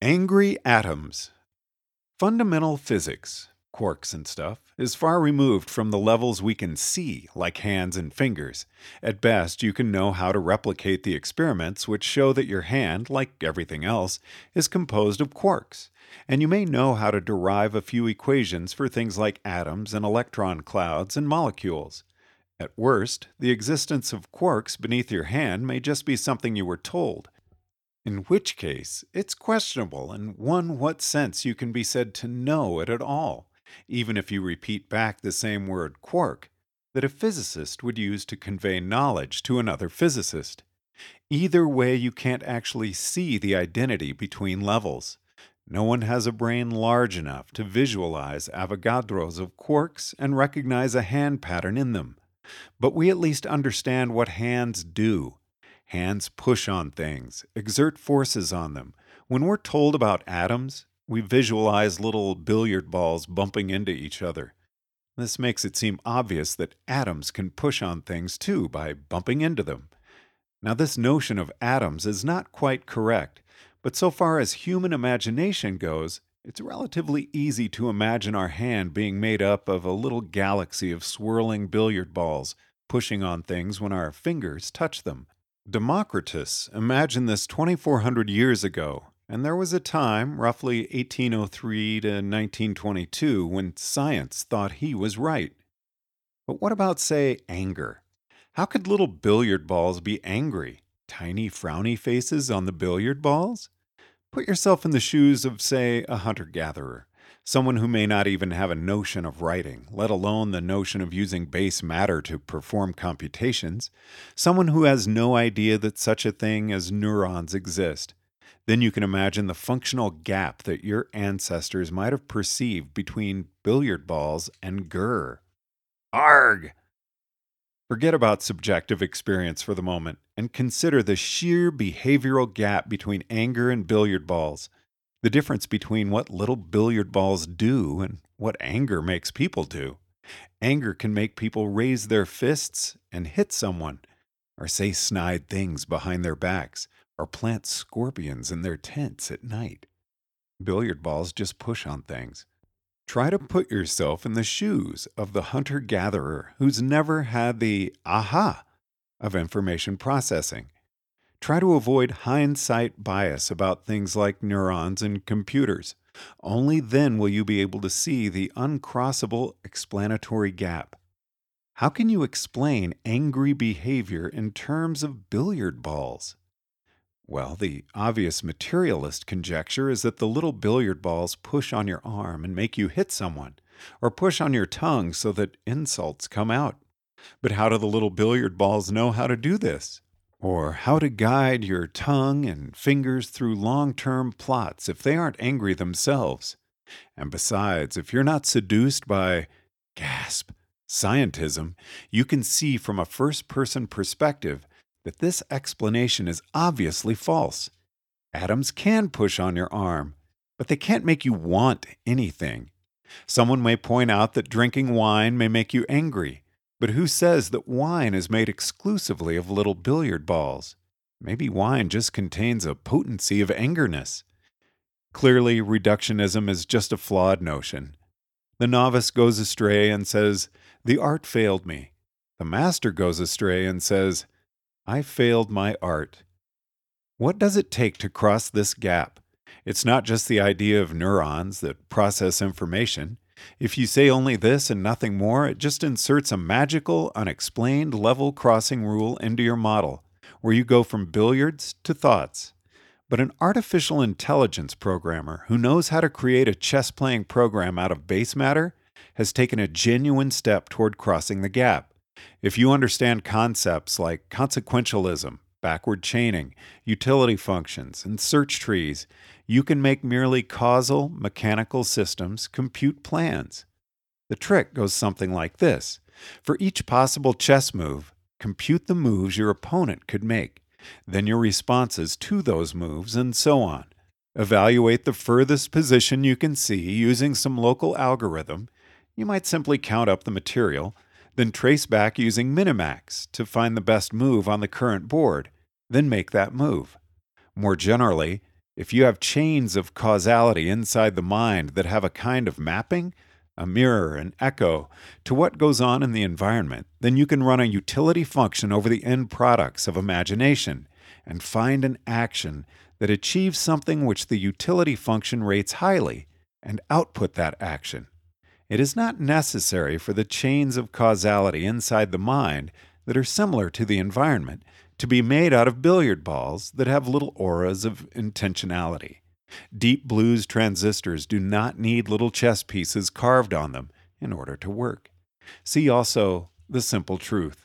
Angry atoms. Fundamental physics, quarks and stuff, is far removed from the levels we can see, like hands and fingers. At best, you can know how to replicate the experiments which show that your hand, like everything else, is composed of quarks. And you may know how to derive a few equations for things like atoms and electron clouds and molecules. At worst, the existence of quarks beneath your hand may just be something you were told in which case it's questionable in one what sense you can be said to know it at all, even if you repeat back the same word quark that a physicist would use to convey knowledge to another physicist. Either way, you can't actually see the identity between levels. No one has a brain large enough to visualize Avogadros of quarks and recognize a hand pattern in them. But we at least understand what hands do Hands push on things, exert forces on them. When we're told about atoms, we visualize little billiard balls bumping into each other. This makes it seem obvious that atoms can push on things too by bumping into them. Now, this notion of atoms is not quite correct, but so far as human imagination goes, it's relatively easy to imagine our hand being made up of a little galaxy of swirling billiard balls pushing on things when our fingers touch them. Democritus imagined this 2,400 years ago, and there was a time, roughly 1803 to 1922, when science thought he was right. But what about, say, anger? How could little billiard balls be angry? Tiny frowny faces on the billiard balls? Put yourself in the shoes of, say, a hunter gatherer someone who may not even have a notion of writing, let alone the notion of using base matter to perform computations, someone who has no idea that such a thing as neurons exist. Then you can imagine the functional gap that your ancestors might have perceived between billiard balls and gur. Arg! Forget about subjective experience for the moment and consider the sheer behavioral gap between anger and billiard balls the difference between what little billiard balls do and what anger makes people do. Anger can make people raise their fists and hit someone, or say snide things behind their backs, or plant scorpions in their tents at night. Billiard balls just push on things. Try to put yourself in the shoes of the hunter gatherer who's never had the aha of information processing Try to avoid hindsight bias about things like neurons and computers. Only then will you be able to see the uncrossable explanatory gap. How can you explain angry behavior in terms of billiard balls? Well, the obvious materialist conjecture is that the little billiard balls push on your arm and make you hit someone, or push on your tongue so that insults come out. But how do the little billiard balls know how to do this? Or how to guide your tongue and fingers through long term plots if they aren't angry themselves. And besides, if you're not seduced by, gasp, scientism, you can see from a first person perspective that this explanation is obviously false. Atoms can push on your arm, but they can't make you want anything. Someone may point out that drinking wine may make you angry, but who says that wine is made exclusively of little billiard balls? Maybe wine just contains a potency of angerness. Clearly, reductionism is just a flawed notion. The novice goes astray and says, The art failed me. The master goes astray and says, I failed my art. What does it take to cross this gap? It's not just the idea of neurons that process information. If you say only this and nothing more, it just inserts a magical, unexplained level crossing rule into your model, where you go from billiards to thoughts. But an artificial intelligence programmer who knows how to create a chess playing program out of base matter has taken a genuine step toward crossing the gap. If you understand concepts like consequentialism, backward chaining, utility functions, and search trees, you can make merely causal, mechanical systems compute plans. The trick goes something like this For each possible chess move, compute the moves your opponent could make, then your responses to those moves, and so on. Evaluate the furthest position you can see using some local algorithm. You might simply count up the material then trace back using Minimax to find the best move on the current board, then make that move. More generally, If you have chains of causality inside the mind that have a kind of mapping, a mirror, an echo, to what goes on in the environment, then you can run a utility function over the end products of imagination and find an action that achieves something which the utility function rates highly and output that action. It is not necessary for the chains of causality inside the mind that are similar to the environment to be made out of billiard balls that have little auras of intentionality. Deep Blue's transistors do not need little chess pieces carved on them in order to work. See also the simple truth.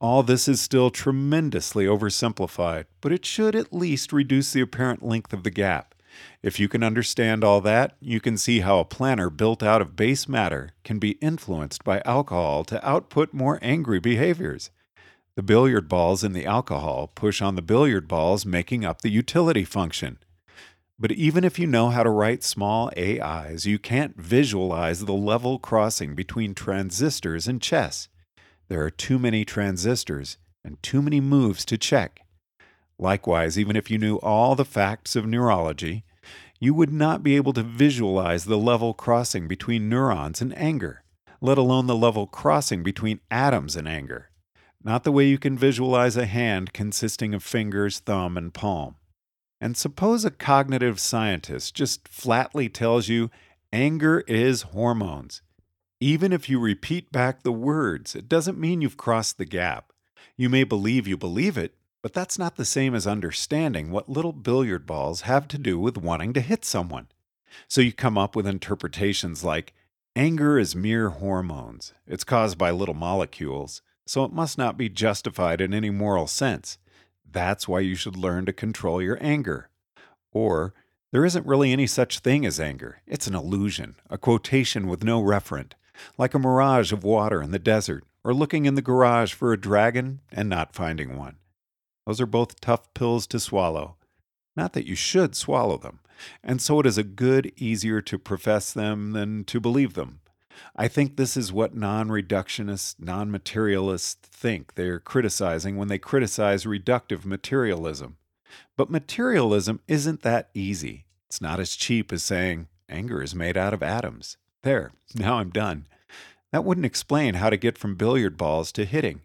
All this is still tremendously oversimplified, but it should at least reduce the apparent length of the gap. If you can understand all that, you can see how a planner built out of base matter can be influenced by alcohol to output more angry behaviors. The billiard balls in the alcohol push on the billiard balls making up the utility function. But even if you know how to write small AIs, you can't visualize the level crossing between transistors and chess. There are too many transistors and too many moves to check. Likewise, even if you knew all the facts of neurology, you would not be able to visualize the level crossing between neurons and anger, let alone the level crossing between atoms and anger not the way you can visualize a hand consisting of fingers, thumb, and palm. And suppose a cognitive scientist just flatly tells you anger is hormones. Even if you repeat back the words, it doesn't mean you've crossed the gap. You may believe you believe it, but that's not the same as understanding what little billiard balls have to do with wanting to hit someone. So you come up with interpretations like anger is mere hormones, it's caused by little molecules so it must not be justified in any moral sense. That's why you should learn to control your anger. Or, there isn't really any such thing as anger. It's an illusion, a quotation with no referent, like a mirage of water in the desert, or looking in the garage for a dragon and not finding one. Those are both tough pills to swallow. Not that you should swallow them, and so it is a good easier to profess them than to believe them. I think this is what non reductionists, non materialists think they're criticizing when they criticize reductive materialism. But materialism isn't that easy. It's not as cheap as saying anger is made out of atoms. There, now I'm done. That wouldn't explain how to get from billiard balls to hitting.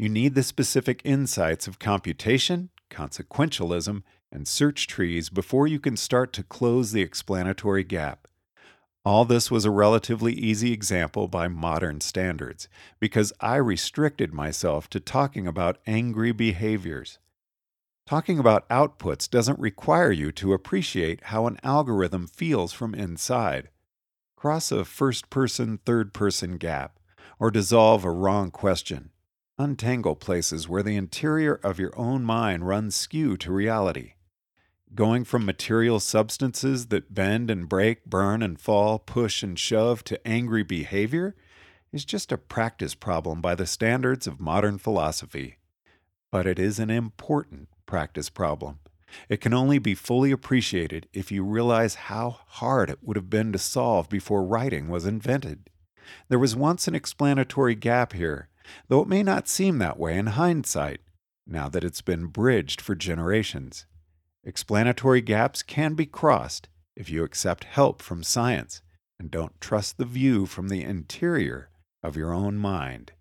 You need the specific insights of computation, consequentialism, and search trees before you can start to close the explanatory gap. All this was a relatively easy example by modern standards, because I restricted myself to talking about angry behaviors. Talking about outputs doesn't require you to appreciate how an algorithm feels from inside. Cross a first person, third person gap, or dissolve a wrong question. Untangle places where the interior of your own mind runs skew to reality. Going from material substances that bend and break, burn and fall, push and shove to angry behavior is just a practice problem by the standards of modern philosophy. But it is an important practice problem. It can only be fully appreciated if you realize how hard it would have been to solve before writing was invented. There was once an explanatory gap here, though it may not seem that way in hindsight, now that it's been bridged for generations. Explanatory gaps can be crossed if you accept help from science and don't trust the view from the interior of your own mind.